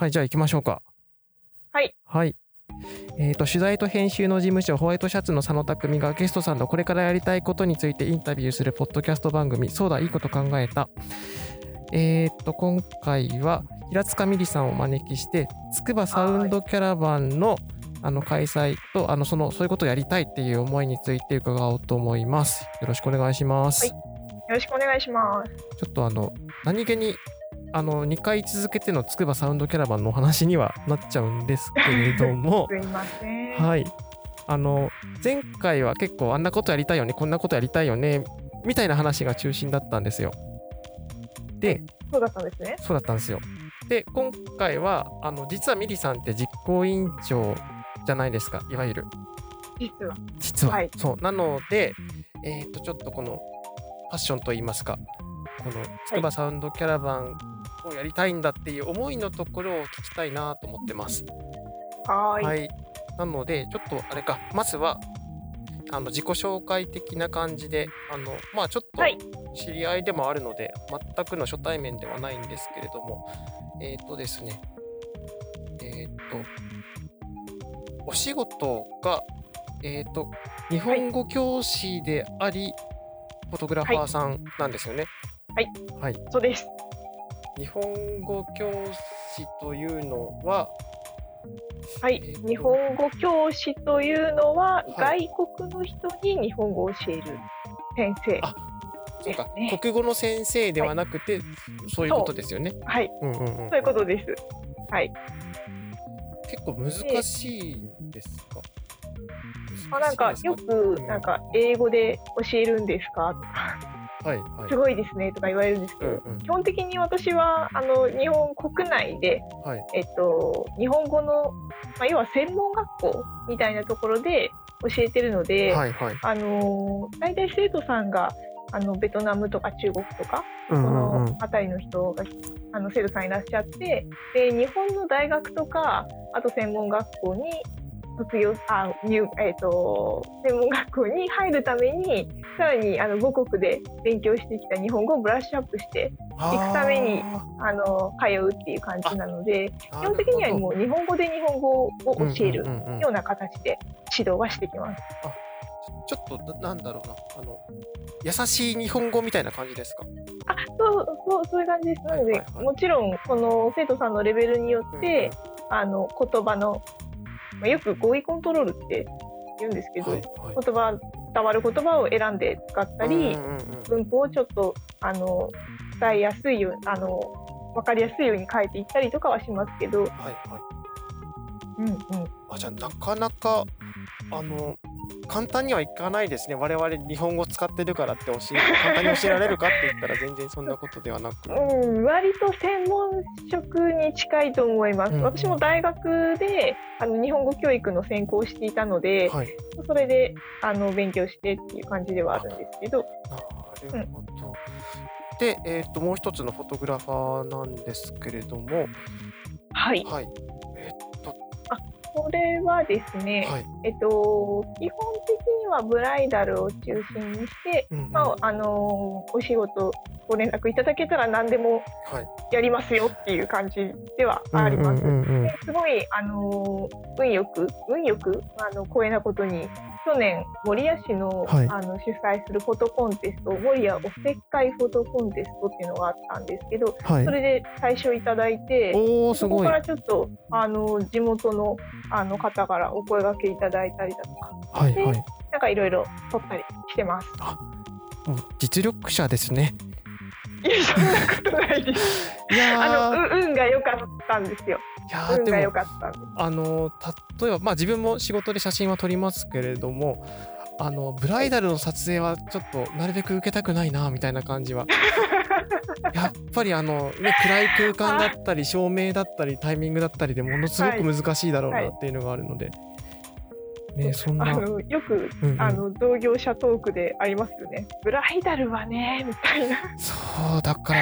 はい、じゃあ行きましょうか。はい。はい。えー、と取材と編集の事務所ホワイトシャツの佐野匠がゲストさんのこれからやりたいことについてインタビューするポッドキャスト番組「そうだいいこと考えた」えー、と今回は平塚美里さんをお招きして筑波サウンドキャラバンのあの開催とあのそのそういうことをやりたいっていう思いについて伺おうと思います。よろしくお願いします。はいよろしくお願いします。ちょっとあの何気にあの2回続けての筑波サウンドキャラバンのお話にはなっちゃうんですけれども すいません。はいあの前回は結構あんなことやりたいよねこんなことやりたいよねみたいな話が中心だったんですよ。でそうだったんですね。そうだったんですよ。で今回はあの実はミリさんって実行委員長じゃないですかいわゆる。実は。実は、はいそうなので、えー、とちょっとこのファッションといいますかこの筑波サウンドキャラバンをやりたいんだっていう思いのところを聞きたいなと思ってます。はーい。はい、なのでちょっとあれかまずはあの自己紹介的な感じであのまあちょっはいと知り合いでもあるので、全くの初対面ではないんですけれどもえっ、とですねえっ、とお仕事がえっ、と日本語教師であり、フォトグラファーさんなんですよね。はい、そうです。日本語教師というのは、はいえー。と日本語教師というのは、はい外国の人に日本語を教える先生。あそう国語の先生ではなくて、そういうことですよね。はい。うんうんうん、そういうことです。はい。結構難しいんですか？まあ、なんか？よくなんか英語で教えるんですか？とかはいはい。すごいですねとか言われるんですけど、うんうん。基本的に私はあの日本国内ではい。えっと、日本語の、まあ、要は専門学校みたいなところで教えてるので、はいはい。あのー大体生徒さんがあのベトナムとか中国とか、うんその辺りの人があの生徒さんいらっしゃってで日本の大学とかあと専門学校に卒業あ入、えっと専門学校に入るためにさらにあの母国で勉強してきた日本語をブラッシュアップして行くためにああの通うっていう感じなので。ー基本的にはもう日本語で日本語を教えるうんうんうんうんような形で指導はしてきます。ちょっとななんだろうなあの優しい日本語みたいな感じですか？あそうそうそういう感じです。なので、もちろんこの生徒さんのレベルによって、あの言葉の、まあ、よく語彙コントロールって言うんですけど、うんうんはいはい言葉伝わる言葉を選んで使ったり、文法をちょっとあの伝えやすいようあの分かりやすいように変えていったりとかはしますけど、はいはい。うんうん、あじゃあなかなかあの簡単にはいかないですね。我々日本語使ってるからって教え簡単に教えられるかって言ったら全然そんなことではなく。うん、割と専門職に近いと思います。うん。私も大学であの日本語教育の専攻をしていたので、はい。それであの勉強してっていう感じではあるんですけど、なるほど、で、えー、ともう一つのフォトグラファーなんですけれども。はい、はい。えっとこれはですね、はい。えっと、基本的にはブライダルを中心にして、うんうん。まあ、あのお仕事ご連絡いただけたら何でもはい。やりますよっていう感じではあります。すごい、あの運よく運よくあの光栄なことに去年守谷市の,、はい。あの主催するフォトコンテスト守谷おせっかいフォトコンテストっていうのがあったんですけどはい。それで大賞いただいて。そこからちょっとあの地元のあの方からお声掛けいただいたりだとかはいはいなんかいろいろ撮ったりしてます。もう実力者ですねいやそんなことないです。いやあーのう運が良かったんですよ。いやー運が良でもかったんです。あの例えばまあ自分も仕事で写真は撮りますけれどもあのブライダルの撮影はちょっとなるべく受けたくないなみたいな感じはやっぱりあの、ね、暗い空間だったり照明だったりタイミングだったりでものすごく難しいだろうなっていうのがあるので、ねそんな、あのよくうんうんあの同業者トークでありますよね。ブライダルはねみたいな。そうだから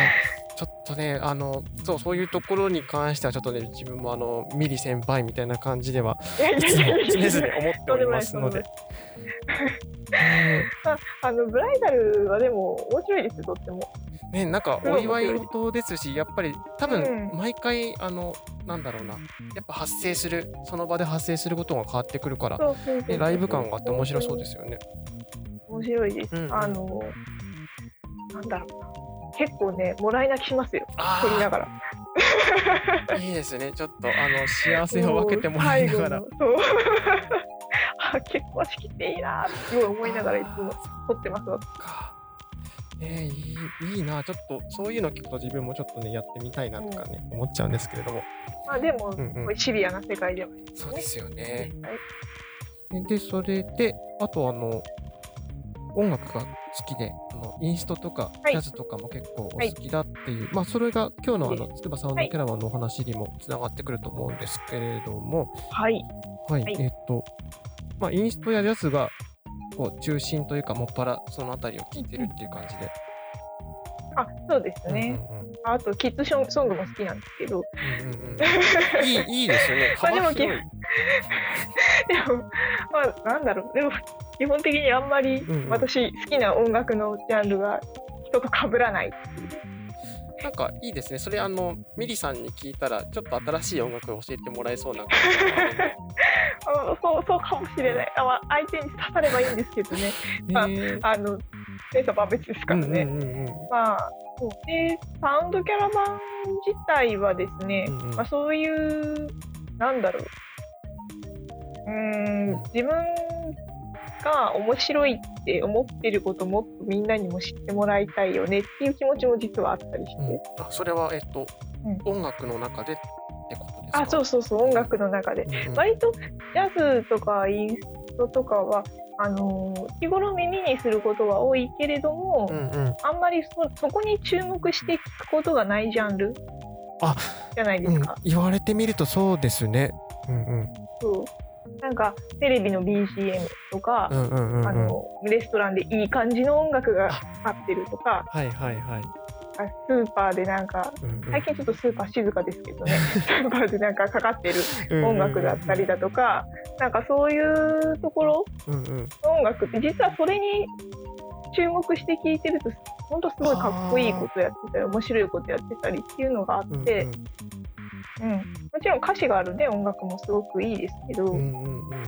ちょっとねあのそうそういうところに関してはちょっとね自分もあのミリ先輩みたいな感じではい常々思っておりますので。ねあのブライダルはでも面白いですよとっても。ね、なんかお祝い事ですし、やっぱり多分うん毎回、あの、なんだろうな、やっぱ発生する、その場で発生することが変わってくるから、ね、ライブ感があって面白そうですよね。面白いです。うんうんあの、なんだろうな。結構ね、もらい泣きしますよ。あ撮りながら。あ、いいですね。ちょっと、あの、幸せを分けてもらいながら 結婚式っていいなってすごい思いながらいつも撮ってます。えー、いいいいな、ちょっとそういうの聞くと自分もちょっとね、やってみたいなとかね、思っちゃうんですけれども。まあでも、うんうん。シビアな世界ではありますそうですよね。はい。で、それで、あとあの、音楽が好きで、あのインストとかはい。ジャズとかも結構お好きだっていう、まあそれが今日のあの、つくばサウンドキャラバンのお話にもつながってくると思うんですけれども、はい。はい、はい。えっと、まあインストやジャズがこう中心というか、もっぱらそのあたりを聴いてるっていう感じで。あ、そうですね。うんうんうんあと、キッズションソングも好きなんですけど、うんうんうん いいいいですよね。まあでも。でも、まあ、なんだろう、でも、基本的にあんまり私、好きな音楽のジャンルが人と被らない。なんかいいですね。それあのミリさんに聞いたらちょっと新しい音楽を教えてもらえそうな感じがあるんであそうそうかもしれない。あまあ、相手に刺さればいいんですけどね。まああの、センサーは別ですからね。うんうんうんうんまあ、そうで、サウンドキャラバン自体はですね、うんうんまあ、そういう、なんだろう。うーん、自分が面白いって思ってることもっとみんなにも知ってもらいたいよねっていう気持ちも実はあったりして。うんあそれはえっと、う音楽の中でってことですか？あ、そうそうそう、音楽の中で。うんうん割とジャズとかインストとかはあのー日頃耳にすることは多いけれども、うんうんあんまりそそこに注目して聞くことがないジャンルあじゃないでうんすか。言われてみるとそうですね。うんうんそうなんかテレビの BGM とか、うんうんうんうん。あのレストランでいい感じの音楽がかかってるとかはいはいはい。あスーパーでなんかうんうん。最近ちょっとスーパー静かですけどね。スーパーでなんかかかってる音楽だったりだとか、なんかそういうところうんうん。音楽って実はそれに注目して聴いてると本当すごいかっこいいことやってたり面白いことやってたりっていうのがあうんって、うん。もちろん歌詞があるね音楽もすごくいいですけど、うんうんうん。うん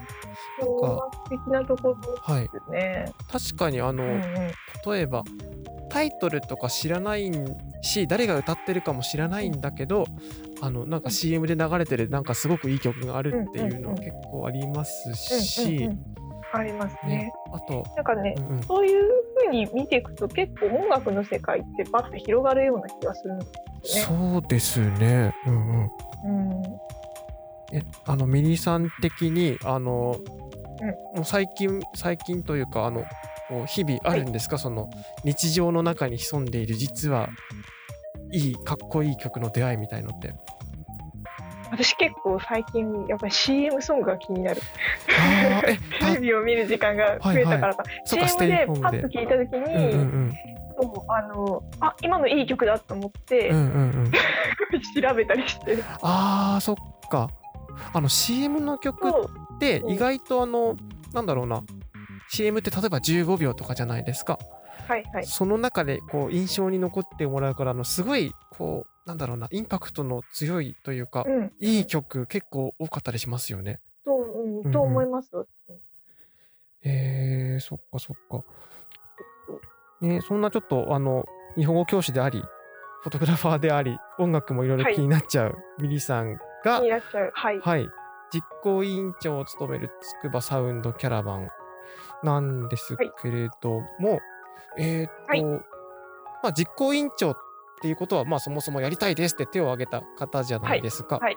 音楽的なところはいですね。確かにあの、うんうん。例えばタイトルとか知らないし誰が歌ってるかも知らないんだけどあのなんか CM で流れてるなんかすごくいい曲があるっていうのは結構ありますし、うんうんうん。ありますね。ね。あと、なんかね、うんうん、そういうふうに見ていくと結構音楽の世界ってパッと広がるような気がするんですよね。そうですね。うんうん。うんえあのミニさん的にあの、もう最近最近というかあの日々あるんですか、その日常の中に潜んでいる実はいいかっこいい曲の出会いみたいのって。私結構最近やっぱり CM ソングが気になる。テレビを見る時間が増えたからか、そっかス CM でパッと。聞いた時に、うんうんそうあのあ今のいい曲だと思って、うんうんうんうん。調べたりしてる。あーそっか。あの CM の曲って意外とあのなんだろうな CM って例えば15秒とかじゃないですか。はいはい。その中でこう印象に残ってもらうからあのすごいこうなんだろうなインパクトの強いというか、うん、いい曲結構多かったりしますよね。そう、うんうん、と思います。へえそっかそっか。ねそんなちょっとあの日本語教師でありフォトグラファーであり音楽もいろいろはい気になっちゃうミリさんが。はい。はい、実行委員長を務めるつくばサウンドキャラバンなんですけれども、えーっと、はいまあ、実行委員長っていうことは、まあ、そもそもやりたいですって手を挙げた方じゃないですか。はいはい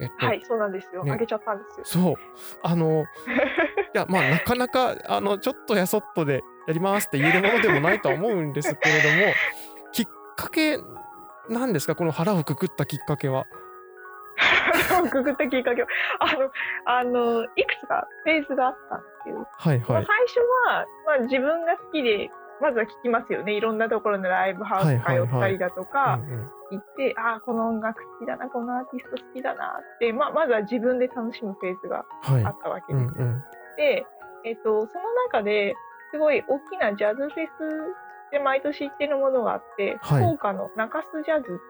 えっとはい、そうなんですよ。ねあげちゃったんですよ。そうあの いやまあなかなかあのちょっとやそっとでやりますって言えるものでもないとは思うんですけれども きっかけなんですか？この腹をくくったきっかけは。くぐったきっかけ？はあのあのいくつかフェーズがあったんですけど、はいまあはい。最初は、まあ、自分が好きでまずは聞きますよね。いろんなところのライブハウス通ったりだとか、行ってああこの音楽好きだなこのアーティスト好きだなって、まあ、まずは自分で楽しむフェーズがはい。あったわけうです。んうん。で、えっと、その中ですごい大きなジャズフェスって毎年行ってるものがあって、はい福岡の中洲ジャズ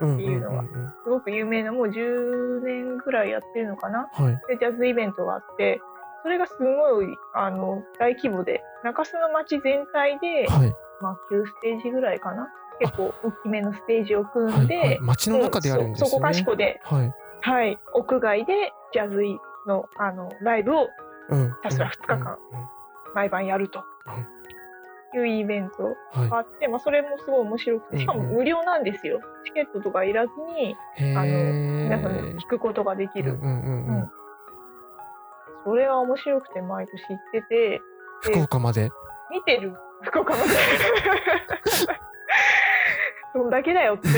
うんっていうのはんんんすごく有名なもう10年ぐらいやってるのかな？はい。でジャズイベントがあってそれがすごいあの大規模で中洲の街全体で、はい。まあ、9ステージぐらいかな？結構大きめのステージを組はい。んで、はい。街の中でやるんですね。そそこかしこで、はい。はい、屋外でジャズのあのライブをうん。ひたすら二日間毎晩やると。い。うイベントうんはがあって、まあ、それもすごい面白くてしかもうん。うん無料なんですよ。チケットとかいらずにあのー皆さん聞くことができる、うんうんうん。うん。うんそれは面白くて毎年行ってて福岡まで？見てる。福岡まで。どんだけだよって。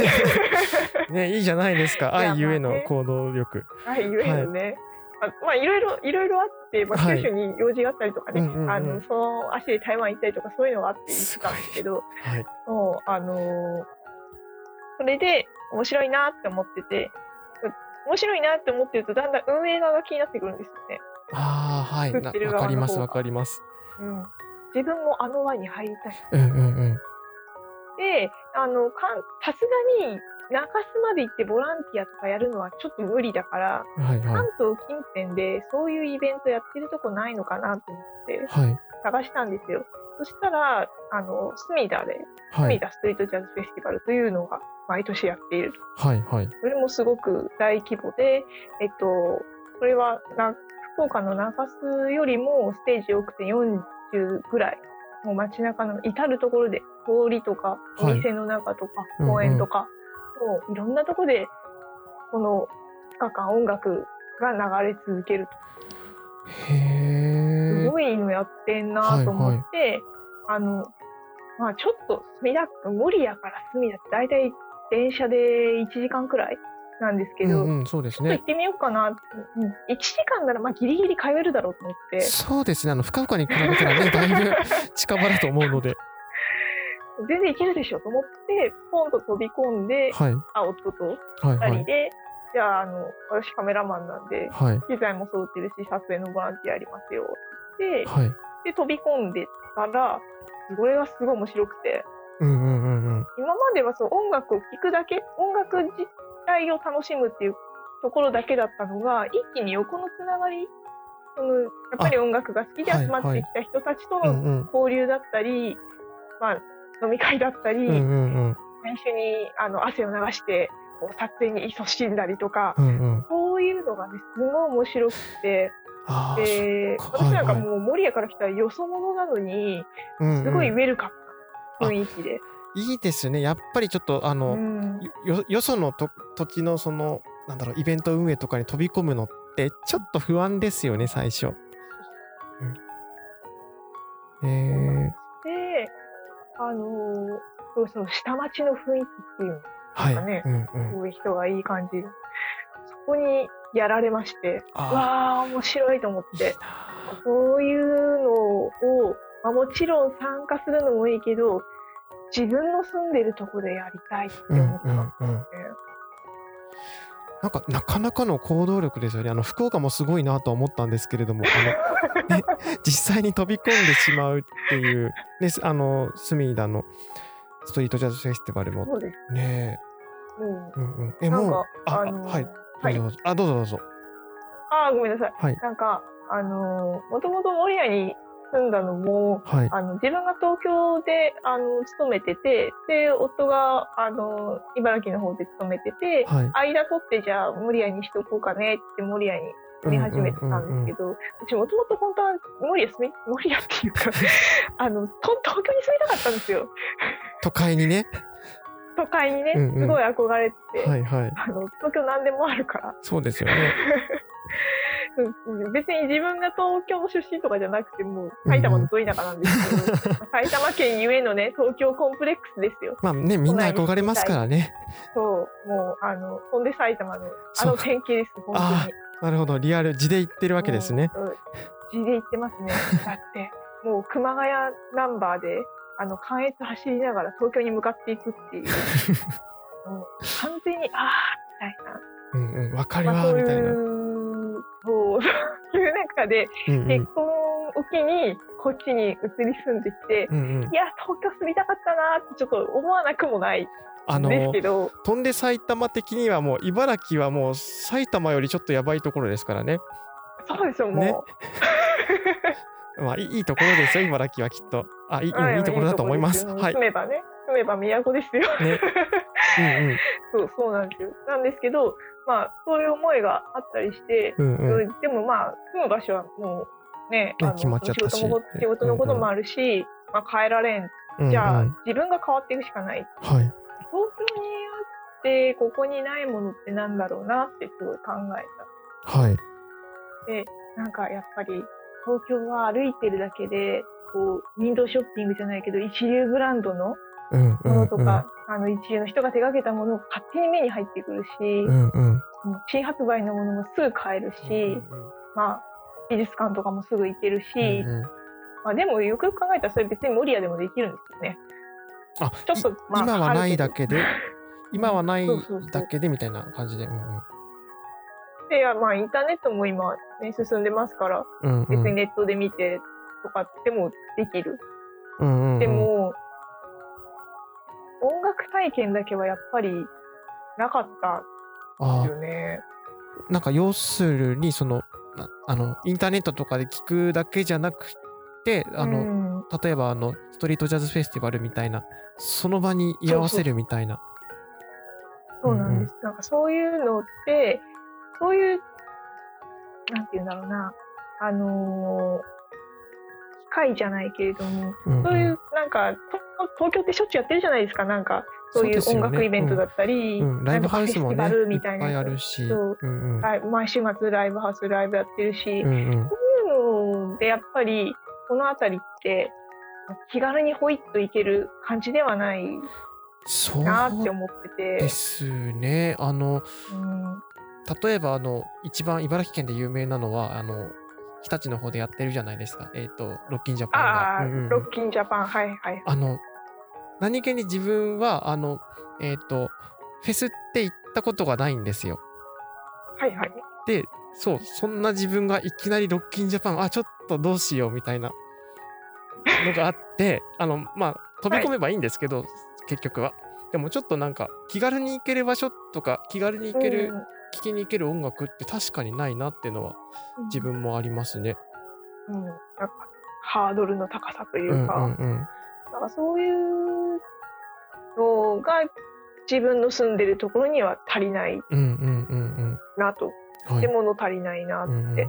ね、いいじゃないですか。愛ゆえの行動力。はい言えるね、まあまあいろいろいろいろあって、まあ、はい九州に用事があったりとかね、うんうんうんあのその足で台湾行ったりとかそういうのがあって行ったんですけどはい。もうあのーそれで面白いなって思ってて面白いなって思ってるとだんだん運営側が気になってくるんですよね。ああ、はい。わかります、わかります。うん、自分もあの輪に入りたい。うんうんうん。であのかんさすがに中洲まで行ってボランティアとかやるのはちょっと無理だからはいは関東近辺でそういうイベントやってるとこないのかなと思ってい。はい。探したんですよ。そしたらあの隅田ではい。隅田ストリートジャズフェスティバルというのが毎年やっていると。はいはい。それもすごく大規模で、えっと、それはな福岡の中洲よりもステージ多くて40ぐらい、もう街中の至るところで、通りとか、おはい店の中とか、公園とか、もういろんなとこで、この2日間音楽が流れ続けると。へえ。すごいのやってんなと思って、あの、まあちょっと墨田区、守谷から墨田って大体電車で1時間くらいなんですけど、うんうん、そうですねちょっと行っ。てみようかな、うん、1時間ならまあギリギリ通えるだろうと思ってそうですね。あの、ふかふかに比べたらね、だいぶ近場だと思うので。全然行けるでしょと思ってポンと飛び込んで、はい。あ夫とはいはい。2人で、じゃああの私カメラマンなんではい。機材も揃ってるし撮影のボランティアやりますよって言ってはい。で飛び込んでたらこれがすごい面白くてうんうんうんうん。今まではそう音楽を聴くだけ音楽自体を楽しむっていうところだけだったのが一気に横のつながりそのやっぱり音楽が好きで集まってきた人たちとの。交流だったり、まあ、飲み会だったり、うんうんうん。一緒にあの汗を流してこう撮影に勤しんだりとか、うんうん。そういうのがねすごい面白くてで私なんかはいはいもう守谷から来たらよそ者なのにうんうんすごいウェルカムな雰囲気で。いいですね。やっぱりちょっと、あうの、んよよそのと土地のそのなんだろうイベント運営とかに飛び込むのってちょっと不安ですよね最初。うん、えあのーそうそう下町の雰囲気っていうのはい。なんかねうんうすん。ごい人がいい感じでそこにやられましてあわあ面白いと思ってなこういうのを、まあ、もちろん参加するのもいいけど自分の住んでるとこでやりたいってうん思ったんですね。うんうん。なんかなかなかの行動力ですよね。あの福岡もすごいなとは思ったんですけれども、あの ね、実際に飛び込んでしまうっていう、ね、すあの隅田のストリートジャズフェスティバルも。ねうんうん。うん、えもうあ、あのーはいはい。どうぞどうぞ。あどうぞどうぞ。あーごめんなさい。はい。なんかあのもともと守谷に住んだのもはい。あの自分が東京であの勤めててで夫があの茨城の方で勤めてて、はい。間取ってじゃあ守谷にしとこうかねって守谷に住み始めてたんですけど、うちもともと本当は守谷守谷っていうか あのと東京に住みたかったんですよ。都会にね。都会にね、うんうん。すごい憧れてて、はいはい。あの東京何でもあるから。そうですよね。う ん別に自分が東京出身とかじゃなくてもう埼玉のど田舎なんですけど、埼玉県ゆえのね東京コンプレックスですよ。まあねみんな憧れますからね。そうもうあの飛んで埼玉のあの典型です本当あになるほど。リアル字で言ってるわけですね。うんうん地で言ってますね。だってもう熊谷ナンバーであの関越走りながら東京に向かっていくっていう。もう完全にああみたいな。うんうんわかるわみたいなうそうそういう中でうんうん。結婚を機にこっちに移り住んできて、うんうん。いや東京住みたかったなってちょっと思わなくもないあんですのけど、飛んで埼玉的にはもう茨城はもう埼玉よりちょっとやばいところですからね。そうですよもう、ね。まあいいところですよ茨城はきっと。あいい,、はいいいところだと思います。はい。住めばね。住めば都ですよ。ね。そうそうなんですよ。なんですけどまあそういう思いがあったりして、うんうん。うんでもまあ住む場所はもうねあの決まっちゃったし。仕事のこともあるし、まあ、変えられん。うんうん。じゃあ、うん自分が変わっていくしかない。はい。東京にあってここにないものってなんだろうなってすごい考えはい。たなんかやっぱり東京は歩いてるだけでこうウィンドウショッピングじゃないけど一流ブランドのうんうんものとか、あの一流の人が手掛けたものが勝手に目に入ってくるし、うんうん。新発売のものもすぐ買えるし、うんまあ美術館とかもすぐ行けるし、うんうん。まあ、でもよくよく考えたらそれ別に守谷でもできるんですよね。あちょっといまあ今はないだけで今はない だけでみたいな感じでうんでまあインターネットも今、ね、進んでますからうんうん。別にネットで見てとかでもできる。うんうんうん。でも体験だけはやっぱりなかったあよね。なんか要するにそのなあのインターネットとかで聞くだけじゃなくてあの、うん。例えばあのストリートジャズフェスティバルみたいなその場に居合わせるみたいな。そうなんです。なんかそういうのって、そういう、なんていうんだろうな、あのー機会じゃないけれども、うんうん。そういうなんか、と東京ってしょっちゅうやってるじゃないですか、なんか、そういう音楽イベントだったり、うん、ライブハウスもねいっみたいな。ぱいあるし。そう。うんうん。毎週末ライブハウスライブやってるし、うんうん。そういうのでやっぱりこの辺りって気軽にホイッといける感じではないそうなって思ってて、ですね。あのうん、例えばあの一番茨城県で有名なのはあの日立の方でやってるじゃないですか。えっ、とロッキンジャパンが。ああ、うんうん。ロッキンジャパン。はいはい。あの何気に自分はあのえっ、とフェスって行ったことがないんですよ。はいはい。でそうそんな自分がいきなりロッキンジャパンあちょっとどうしようみたいなのがあってあのまあ飛び込めばいいんですけど、結局は。でもちょっとなんか気軽に行ける場所とか気軽に行ける、うん。聞きに行ける音楽って確かにないなっていうのは自分もありますね。うん、なんかハードルの高さというんううか、んうんなんかそういうのが自分の住んでるところには足りないうんうんうんなと、うん。はい。で物足りないなって、うんうん。で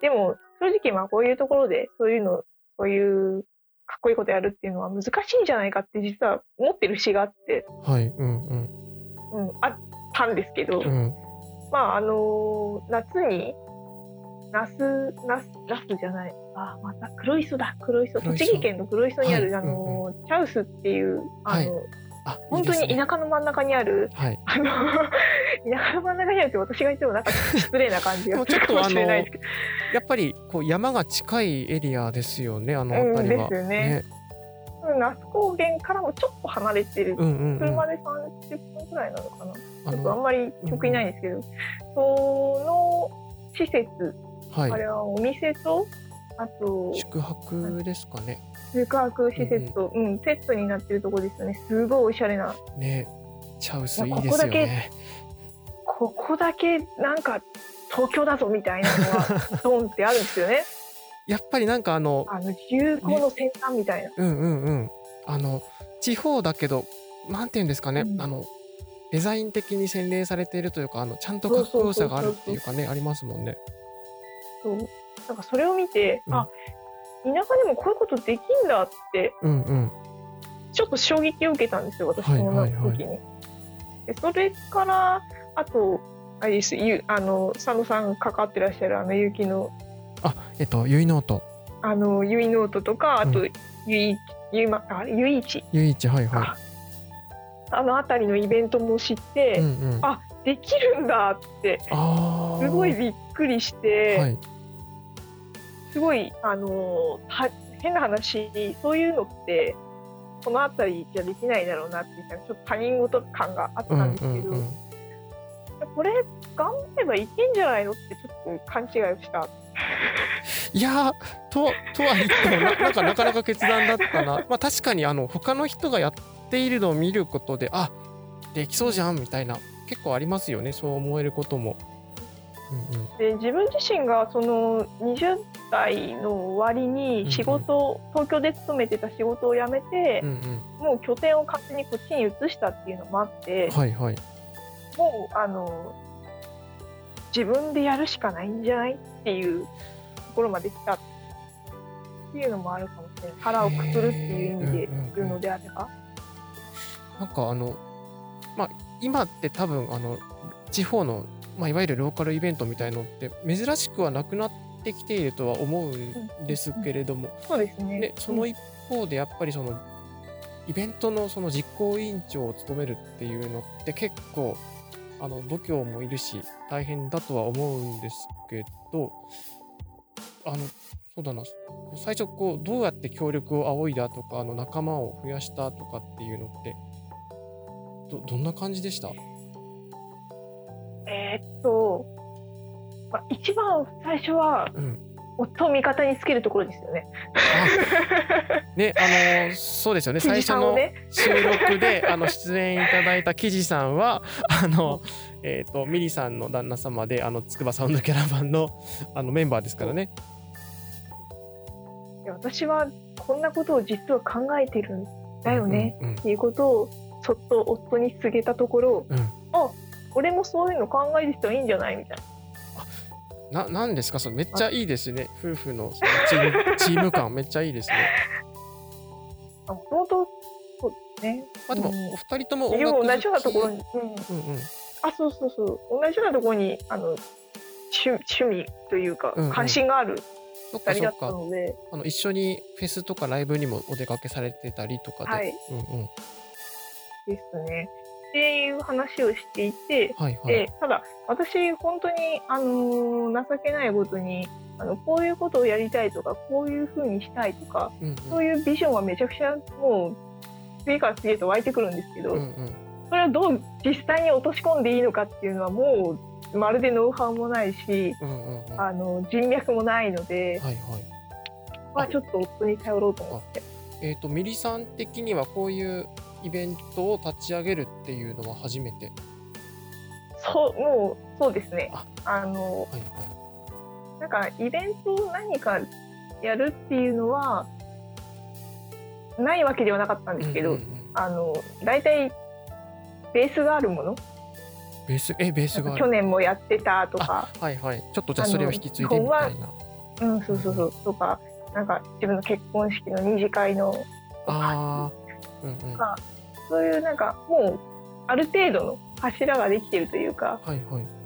でも正直まあこういうところでそういうのそういうかっこいいことやるっていうのは難しいんじゃないかって実は思ってる節があって、はいうんうん。うん、あったんですけど、うん。まああの夏にナスナスナスじゃないあまた黒磯だ。黒磯。栃木県の黒磯にある、はい。あのチャウスっていうあの、はい。あ本当に田舎の真ん中にあるはい。あの 田舎の真ん中にあるって私が言ってもなんか失礼な感じがするかもしれないですけど。やっぱりこう山が近いエリアですよねあのうん辺りは。ですよね。うん那須高原からもちょっと離れてる、うんうんうん。車で30分くらいなのかな、あちょっとあんのまり得意ないんですけど、その施設、あはい。れはお店とあと宿泊ですかね。宿泊施設と、うんセットになってるとこですよね。すごいおしゃれな。ねチャウスいいでいやここだけすよね。ここだけなんか東京だぞみたいなのが ドンってあるんですよね。やっぱりなんかあのあの流行の先端みたいな、うんうんうん。あの地方だけどなんていうんですかね、うん。あのデザイン的に洗練されているというかあのちゃんとかっこよさがあるっていうかねありますもんね。そう。なんかそれを見て、うん。あ田舎でもこういうことできんだってうんうん。ちょっと衝撃を受けたんですよ私はいそのはい。はい時に。でそれからあとあれですゆあの佐野さん関わってらっしゃるあの結城のあえっとゆいノートあのゆいノートとかあと、うゆいゆいまあれゆいち。ゆいいちはいはかあの辺りのイベントも知って、い。うんうん。あできるんだってすごいびっくりして、はいすごいあのた変な話そういうのってこの辺りじゃできないだろうなってちょっと他人事感があっうんたんですけど、うんうん。これ頑張ればいけんじゃないのってちょっと勘違いをしたいやーととは言ってもななんかなかなか決断だったな まあ確かにあの他の人がやっているのを見ることであできそうじゃんみたいな結構ありますよねそう思えることも。うんうんで自分自身がその20代の終わりに仕事、東京で勤めてた仕事を辞めてう、んもう拠点を勝手にこっちに移したっていうのもあってうん、はいはい。もうあの自分でやるしかないんじゃないっていうところまで来たっていうのもあるかもしれない。腹をくくるっていう意味でへー。うんうんうん。言うのであれば。なんかあのまあ今って多分あの地方の、まあ、いわゆるローカルイベントみたいのって珍しくはなくなってきているとは思うんですけれども、そうですね。でその一方でやっぱりそのイベントのその実行委員長を務めるっていうのって結構あの度胸もいるし大変だとは思うんですけどあのそうだな。最初こうどうやって協力を仰いだとかあの仲間を増やしたとかっていうのってどどんな感じでした？えーっと、まあ、一番最初はうん夫を味方につけるところですよね。あねあのそうですよね 最初の収録であの出演いただいた記事さんは あの、えー、とミリさんの旦那様であの筑波サウンドキャラバンのあのメンバーですからね。で私はこんなことを実は考えてるんだよねうんうんっていうことをそっと夫に告げたところ、うんあ俺もそういうの考える人はいいんじゃないみたいな。ななんですか？それ めっちゃいいですね。夫婦のそのチームチーム感めっちゃいいですね。もともとそうですね。まあでもうん。お二人とも音で楽好き。も同じようなところに、うん、うんうんあそうそうそう。同じようなところにあの趣趣味というかうんうん。関心があるそっか二人だったかので、あの一緒にフェスとかライブにもお出かけされてたりとかで、はい。うんうん、ですね。っていう話をしていて、はいはい。でただ私本当にあのー情けないことにあのこういうことをやりたいとかこういうふうにしたいとかうんうん。そういうビジョンはめちゃくちゃもう次から次へと湧いてくるんですけど、うんうん。それはどう実際に落とし込んでいいのかっていうのはもうまるでノウハウもないしうんうんうん。はあの人脈もないので、いはい。まあ、ちょっと夫に頼ろうと思って。えっ、とミリさん的にはこういうイベントを立ち上げるっていうのは初めて。そうもうそうですね。ああのはいはい。なんかイベントを何かやるっていうのはないわけではなかったんですけど、うんうんうん。あの大体ベースがあるもの。ベース？えベースが去年もやってたとか。はいはい。ちょっとじゃあそれを引き継いでみたいな。うんそうそうそう。とかなんか自分の結婚式の二次会のあー。うんうんそういうなんかもうある程度の柱ができてるというかいはい。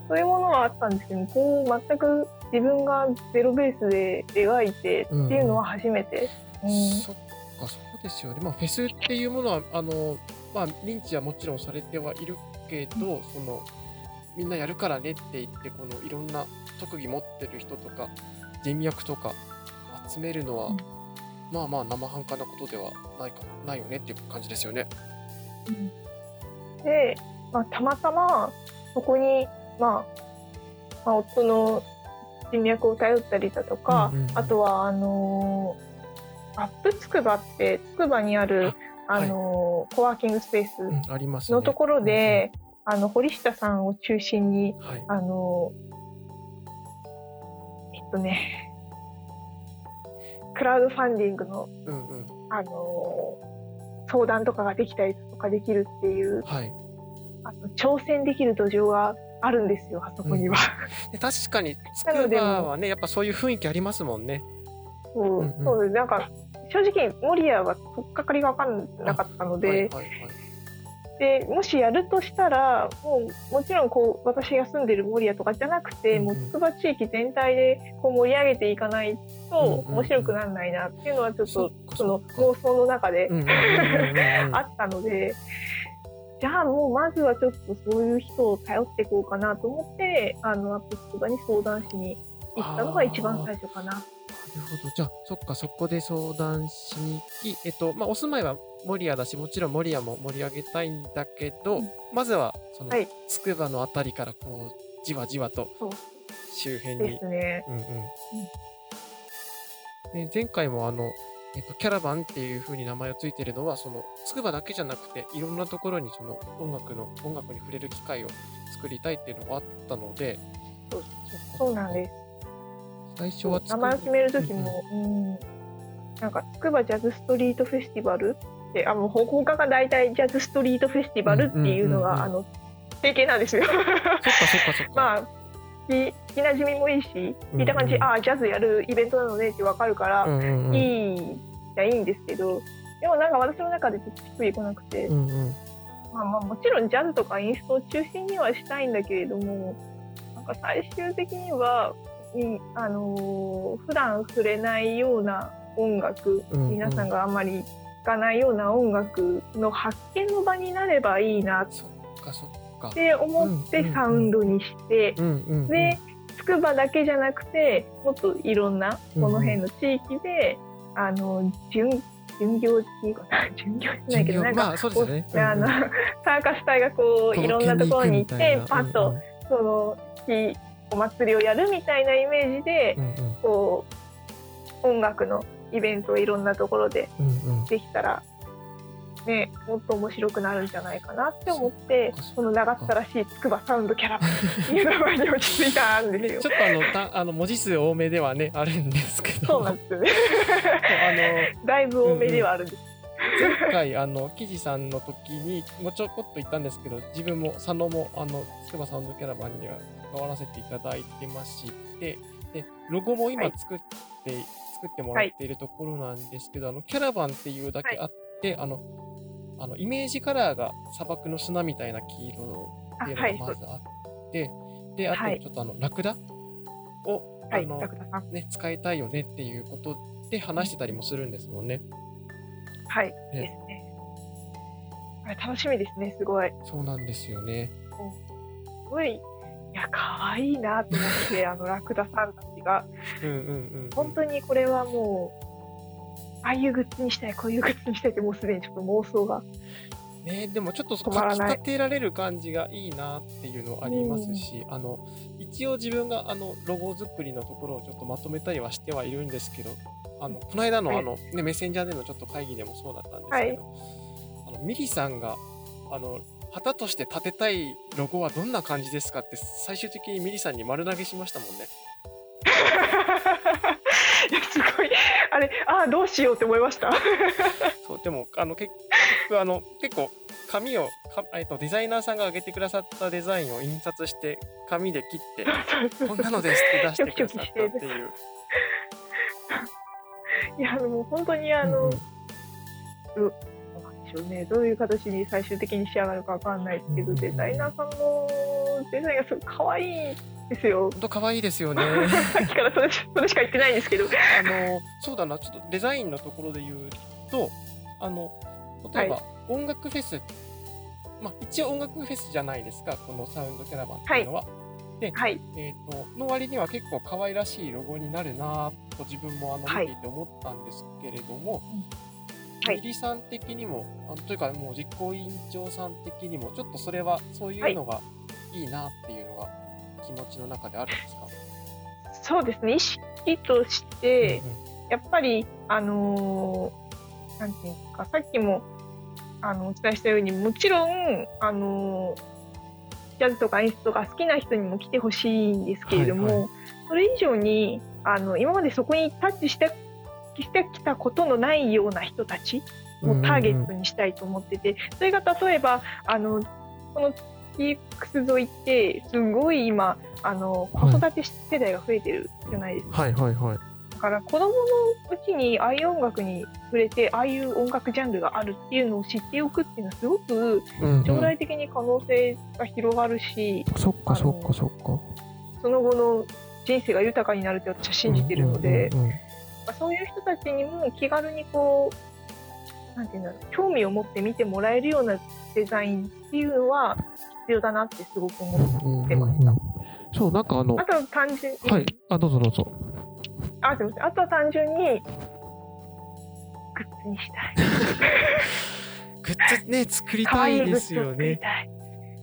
そういうものはあったんですけどこう全く自分がゼロベースで描いてっていうのは初めて。うん。そっかそうですよねまあフェスっていうものはあのまあ認知はもちろんされてはいるけどそのみんなやるからねって言ってこのいろんな特技持ってる人とか人脈とか集めるのは、うん。まあまあ生半可なことではないかないよねっていう感じですよね。で、まあ、たまたまそこに、まあ、まあ夫の人脈を頼ったりだとか、うんうんうん。あとはあのーアップつくばってつくばにあるあのーコワーキングスペース。のところで、あの堀下さんを中心にうんうん、はい、あのーえっとねクラウドファンディングの、うんうん。あのー相談とかができたりとかできるっていうはい、あの挑戦できる土壌があるんですよあそこには。で確かにつなのでくばはねやっぱそういう雰囲気ありますもんね。そううんうんそうですなんか正直守谷は取っかかりが分かんなかったので,、はいはいはいでもしやるとしたらもうもちろんこう私が住んでる守谷とかじゃなくて、もうつくば地域全体でこう盛り上げていかないと面白くならないなっていうのはちょっとかその妄想の中であったので。じゃあもうまずはちょっとそういう人を頼っていこうかなと思ってあのアップつくばに相談しに行ったのが一番最初かな。なるほど。じゃあ、そっか、そこで相談しに行き、えっと、まあ、お住まいは守谷だし、もちろん守谷も盛り上げたいんだけど、うん。まずは、そのはい、つくばのあたりから、こう、じわじわと周辺に。です。ね。うんうん。で前回もあの、えっと、キャラバンっていう風に名前をついてるのはその筑波だけじゃなくていろんなところにその音楽の音楽に触れる機会を作りたいっていうのがあったのでそうそそうなんです。最初は名前を決める時も、うんなんか筑波ジャズストリートフェスティバルってあもうほ他が大体ジャズストリートフェスティバルっていうのが、定型なんですよ。そっかそっかそっか、まあ聞きなじみもいいし聞いた感じ、うんうんああジャズやるイベントなのねってわかるから、うんうんうん。いいじゃいいんですけどでもなんか私の中でちょっとしっくりこなくて、うんうん。まあ、まあもちろんジャズとかインストを中心にはしたいんだけれどもなんか最終的には、うんあのー普段触れないような音楽、皆さんがあんまり聴かないような音楽の発見の場になればいいな。って思ってうんうんうん。サウンドにして、うんうんうん。で筑波だけじゃなくてもっといろんなこの辺の地域で、あの巡巡業っていうかな 巡業じゃないけどなんか、まあそうでうあのうんうん。サーカス隊がこういろんなところに行ってパッとうんその日お祭りをやるみたいなイメージでうんうん。こう音楽のイベントをいろんなところでうんうんできたら。ね、もっと面白くなるんじゃないかなって思ってこの長ったらしい筑波サウンドキャラバンっていう名前に落ち着いたんですよね ちょ。っとあのたあの文字数多めではねあるんですけどそうなんですよね。あのだいぶ多めではあるんです。前回あの記事さんの時にもうちょこっと言ったんですけど自分も佐野もあの筑波サウンドキャラバンには関わらせていただいてましてでロゴも今はい作って、作ってもらっているところなんですけど、あのキャラバンっていうだけあって、あのあのイメージカラーが砂漠の砂みたいな黄色っていうのがまずあって、であはいとちょっとあのラクダ？を、はい、あの。ね、使いたいよねっていうことで話してたりもするんですもんね。はい、ですね。あれ楽しみですね、すごい。そうなんですよね。すごい、いや、可愛いなと思って、あのラクダさんたちが、うんうんうんうん。本当にこれはもう、ああいうグッズにしたい、こういうグッズにしたいって、もうすでにちょっと妄想が。ね、でもちょっとかき立てられる感じがいいなっていうのはありますし、あの一応自分があのロゴ作りのところをちょっとまとめたりはしてはいるんですけどあのこの間のはい。あの、ね、メッセンジャーでのちょっと会議でもそうだったんですけど、あのミリさんがあの旗として立てたいロゴはどんな感じですかって最終的にミリさんに丸投げしましたもんね。すごい、あれ、ああ、どうしようって思いました？そうでもあの結局あの結構紙をか、えっと、デザイナーさんが上げてくださったデザインを印刷して紙で切って こんなのですって出してくださったっていう。いや、もう本当にあの、うんうんしょうね、どういう形に最終的に仕上がるかわかんないですけど、うんデザイナーさんのデザインがすごい可愛いですよ。本当可愛いですよね。さっきからそれそれしか言ってないんですけど。あのそうだなちょっとデザインのところで言うとあの例えば、は音楽フェス。まあ一応音楽フェスじゃないですかこのサウンドキャラバンっていうのは。はい、えー、との割には結構可愛らしいロゴになるなぁと自分もあのはい。見ていて思ったんですけれども、はい。ミリさん的にもあのというかもう実行委員長さん的にもちょっとそれはそういうのがいいなっていうのが気持ちの中であるんですか、そうですね、意識として、やっぱり、あのーなんていうんですか、さっきもあのお伝えしたように、もちろん、あのージャズとかインストが好きな人にも来てほしいんですけれども、はいはそれ以上にあの今までそこにタッチしてしてきたことのないような人たちをターゲットにしたいと思ってて、それが例えばあのこの TX 沿いってすごい今あの子育て世代が増えてるじゃないですか。はいはいはい。だから子供のうちにああいう音楽に触れてああいう音楽ジャンルがあるっていうのを知っておくっていうのはすごくうんうん将来的に可能性が広がるし、そっかそっかそっか。その後の人生が豊かになるって私は信じてるので、うんうんうんそういう人たちにも気軽にこうなんていうんだろう興味を持って見てもらえるようなデザインっていうのは必要だなってすごく思ってました。そうなんかあのあとは単純に、はいあどうぞどうぞ。あすみませんあとは単純にグッズにしたい。グッズね作りたいでッズを作りすよね。たい。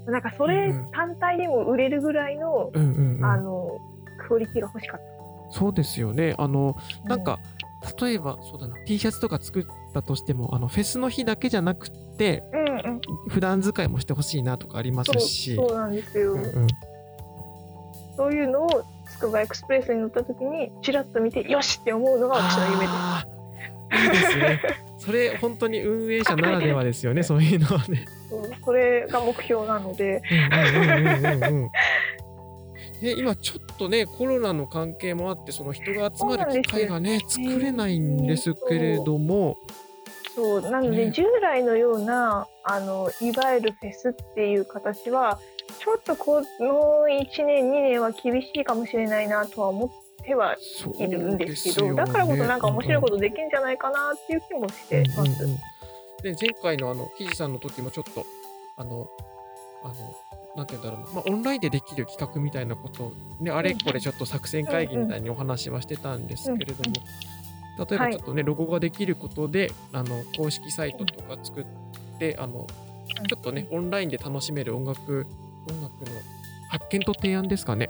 なんかそれうんうん単体でも売れるぐらいの、うんうんうん。あのクオリティが欲しかった。そうですよね。あの、なんか、例えば、そうだな、T シャツとか作ったとしても、あの、フェスの日だけじゃなくて、うんうん、普段使いもしてほしいなとかありますそうし。そうなんですよ、うんうんそういうのをつくばエクスプレスに乗った時にちらっと見てよしって思うのが私の夢です。いいですね。それ、本当に運営者ならではですよね、そういうのはね。そうこれが目標なので、うんうんうんうんうんうんで今ちょっとねコロナの関係もあってその人が集まる機会がね作れないんですけれども、そうなので、ね。従来のようなあのいわゆるフェスっていう形はちょっとこの1年2年は厳しいかもしれないなとは思ってはいるんですけどよね。だからこそなんか面白いことできるんじゃないかなっていう気もしてます。うんうんうん。で前回のあの記事さんの時もちょっとあのあのなんて言うんだろうな、まあ、オンラインでできる企画みたいなことをねあれこれちょっと作戦会議みたいにお話はしてたんですけれども、例えばちょっとね、ロゴができることであの公式サイトとか作ってあのちょっとねオンラインで楽しめる音楽音楽の発見と提案ですかね。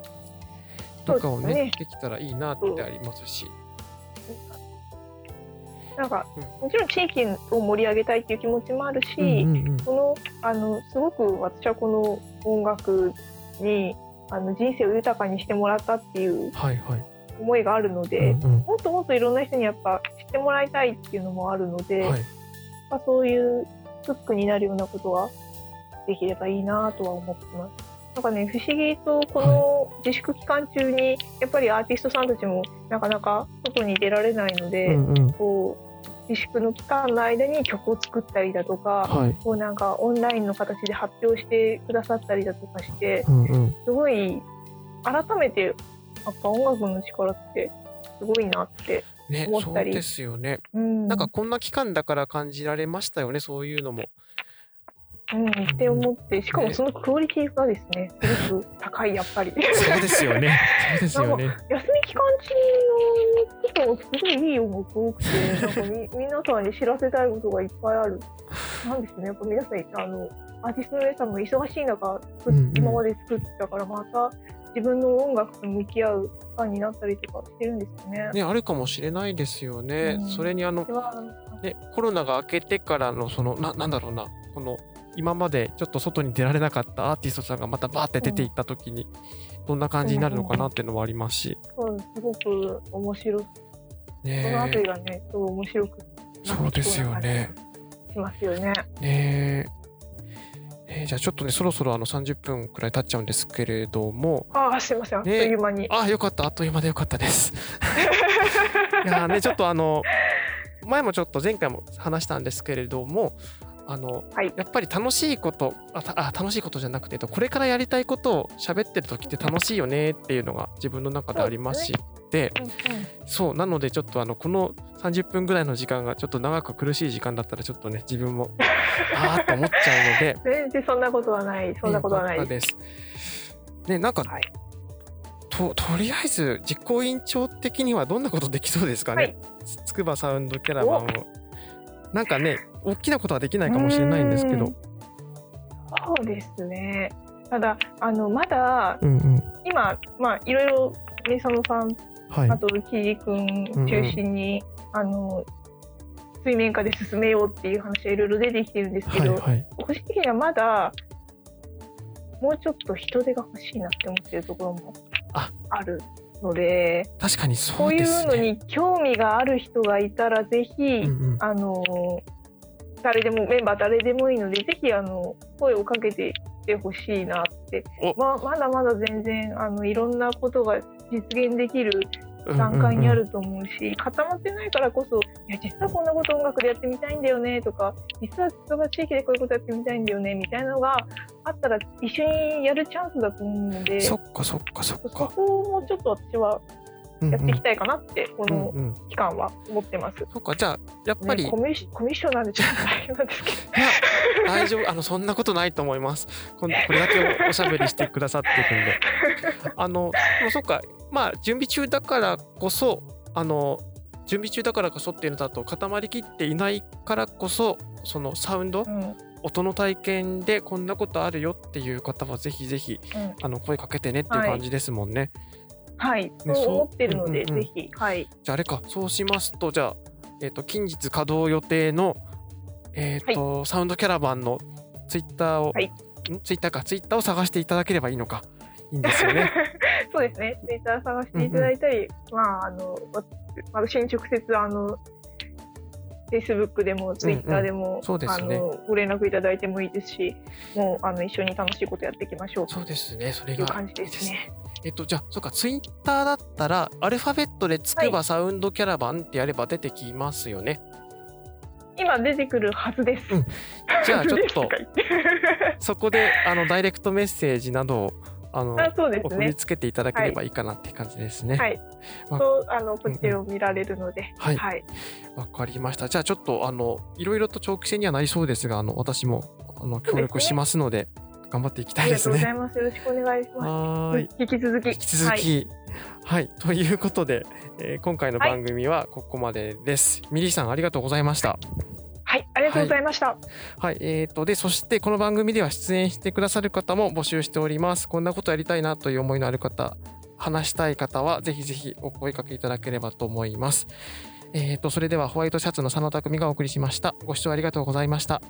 とかをねできたらいいなってありますし。なんかうんもちろん地域を盛り上げたいっていう気持ちもあるし、うんうんうんこのあのすごく私はこの音楽にあの人生を豊かにしてもらったっていう。思いがあるので、うんうんもっともっといろんな人にやっぱ知ってもらいたいっていうのもあるので、はいまあ、そういうフックになるようなことはできればいいなとは思ってます。なんかね不思議とこの自粛期間中にやっぱりアーティストさんたちもなかなか外に出られないので、うんうんこう自粛の期間の間に曲を作ったりだとか、はい。こうなんかオンラインの形で発表してくださったりだとかしてうんうんすごい改めてやっぱ音楽の力ってすごいなって、ね、思ったりそうですよね。うん、なんかこんな期間だから感じられましたよね、そういうのも。うん、って思ってしかもそのクオリティがですねすごく高いやっぱりそうですよね。そうですよね。休み期間中のこともすごいいい音楽多くてなんかみ 皆さんに知らせたいことがいっぱいあるなんですねやっぱ皆さんあのアーティストの皆さんも忙しい中、うんうん今まで作ってたからまた自分の音楽と向き合う期間になったりとかしてるんですよね。ね、あるかもしれないですよね。うんそれにあのね、コロナが明けてからのそのななんだろうなこの今までちょっと外に出られなかったアーティストさんがまたバーって出ていった時にどんな感じになるのかなっていうのもありますし、そうすごく面白い。この後ねがね、すごい面白くそうですよね。しますよね。ねえーじゃあちょっとねそろそろあの30分くらい経っちゃうんですけれどもああ、すいません、あっとねいう間に。あよかったあっという間でよかったです。いやーねちょっとあの前もちょっと前回も話したんですけれどもあの、はい。やっぱり楽しいことあたあ楽しいことじゃなくてえっとこれからやりたいことを喋ってる時って楽しいよねっていうのが自分の中でありますしでうんうん。そうなのでちょっとあのこの30分ぐらいの時間がちょっと長く苦しい時間だったらちょっとね自分も あーっと思っちゃうので全然そんなことはない、そんなことはない。です。ねなんか、はい。ととりあえず実行委員長的にはどんなことできそうですかね、はい。つつくばサウンドキャラバンを。なんかね大きなことはできないかもしれないんですけど。うん。そうですね。ただ、あの、まだ、うんうん。今、まあ、いろいろ、メイサノさん、はい。あと、キリ君中心に、あの、水面下で進めようっていう話がいろいろ出てきてるんですけど、はいはい。個人的にはまだもうちょっと人手が欲しいなって思ってるところもあ。あるので確かにこそううでいうの。に興味がある人がいたらぜひ、うんうん。あの誰でもメンバー誰でもいいのでぜひあの声をかけてきてほしいなって。お。ままだまだ全然あのいろんなことが実現できるうん段階にあうんうん。ると思うし、固まってないからこそいや実はこんなこと音楽でやってみたいんだよねとか実は人が地域でこういうことやってみたいんだよねみたいなのがあったら一緒にやるチャンスだと思うのでそっかそっかそっそか。こをもうちょっと私はうんうんやっていきたいかなって、このうんうん。期間は思ってます。そっかじゃあやっぱり、ね、コミュシコミッショナーでちょっと大変なんですけど。いや大丈夫。あのそんなことないと思います。こんこれだけおおしゃべりしてくださってるんで。あのでもそっか。まあ準備中だからこそあの準備中だからこそっていうのだと固まりきっていないからこそそのサウンド？うん。うん音の体験でこんなことあるよっていう方はぜひぜひあの声かけてねっていう感じですもんね。はい、ねそう思ってるので、そううんうんうん。ぜひ、はい、じゃああれか、そうしますと、じゃあ、えっ、と、近日稼働予定の、えっ、と、サウンドキャラバンのツイッターを、はい。ん？ツイッターか、ツイッターを探していただければいいのか。いいんですよね。そうですね、ツイッター探していただいたり、まあ、あの、わ私に直接、あの、Facebook でも、ツイッターでも、そうですね。あの、ご連絡いただいてもいいですし、もう、あの、一緒に楽しいことやっていきましょうそうですね、それがという感じですいいね。えっと、じゃあ、そうか、ツイッターだったら、アルファベットでつくばサウンドキャラバンってやれば出てきますよね。今出てくるはずです。うんじゃあ、ちょっと そこで、あの、ダイレクトメッセージなどを、あの、あそうですね送り。つけていただければいいかなって感じですね。はい。まあと、あの、こっちを見られるので、はいはい。わかりました。じゃあちょっとあのいろいろと長期戦にはなりそうですが、あの私もあの協力しますので頑張っていきたいですね。とうございます。よろしくお願いします。はーい。引き続き。引き続はい。き、はい、ということで、えー今回の番組はここまでです。ミリーさんありがとうございました。はい、ありがとうございました。はい、えー、とでそしてこの番組では出演してくださる方も募集しております。こんなことやりたいなという思いのある方、話したい方はぜひぜひお声かけいただければと思います。えー、とそれではホワイトシャツの佐野匠がお送りしました。ご視聴ありがとうございました。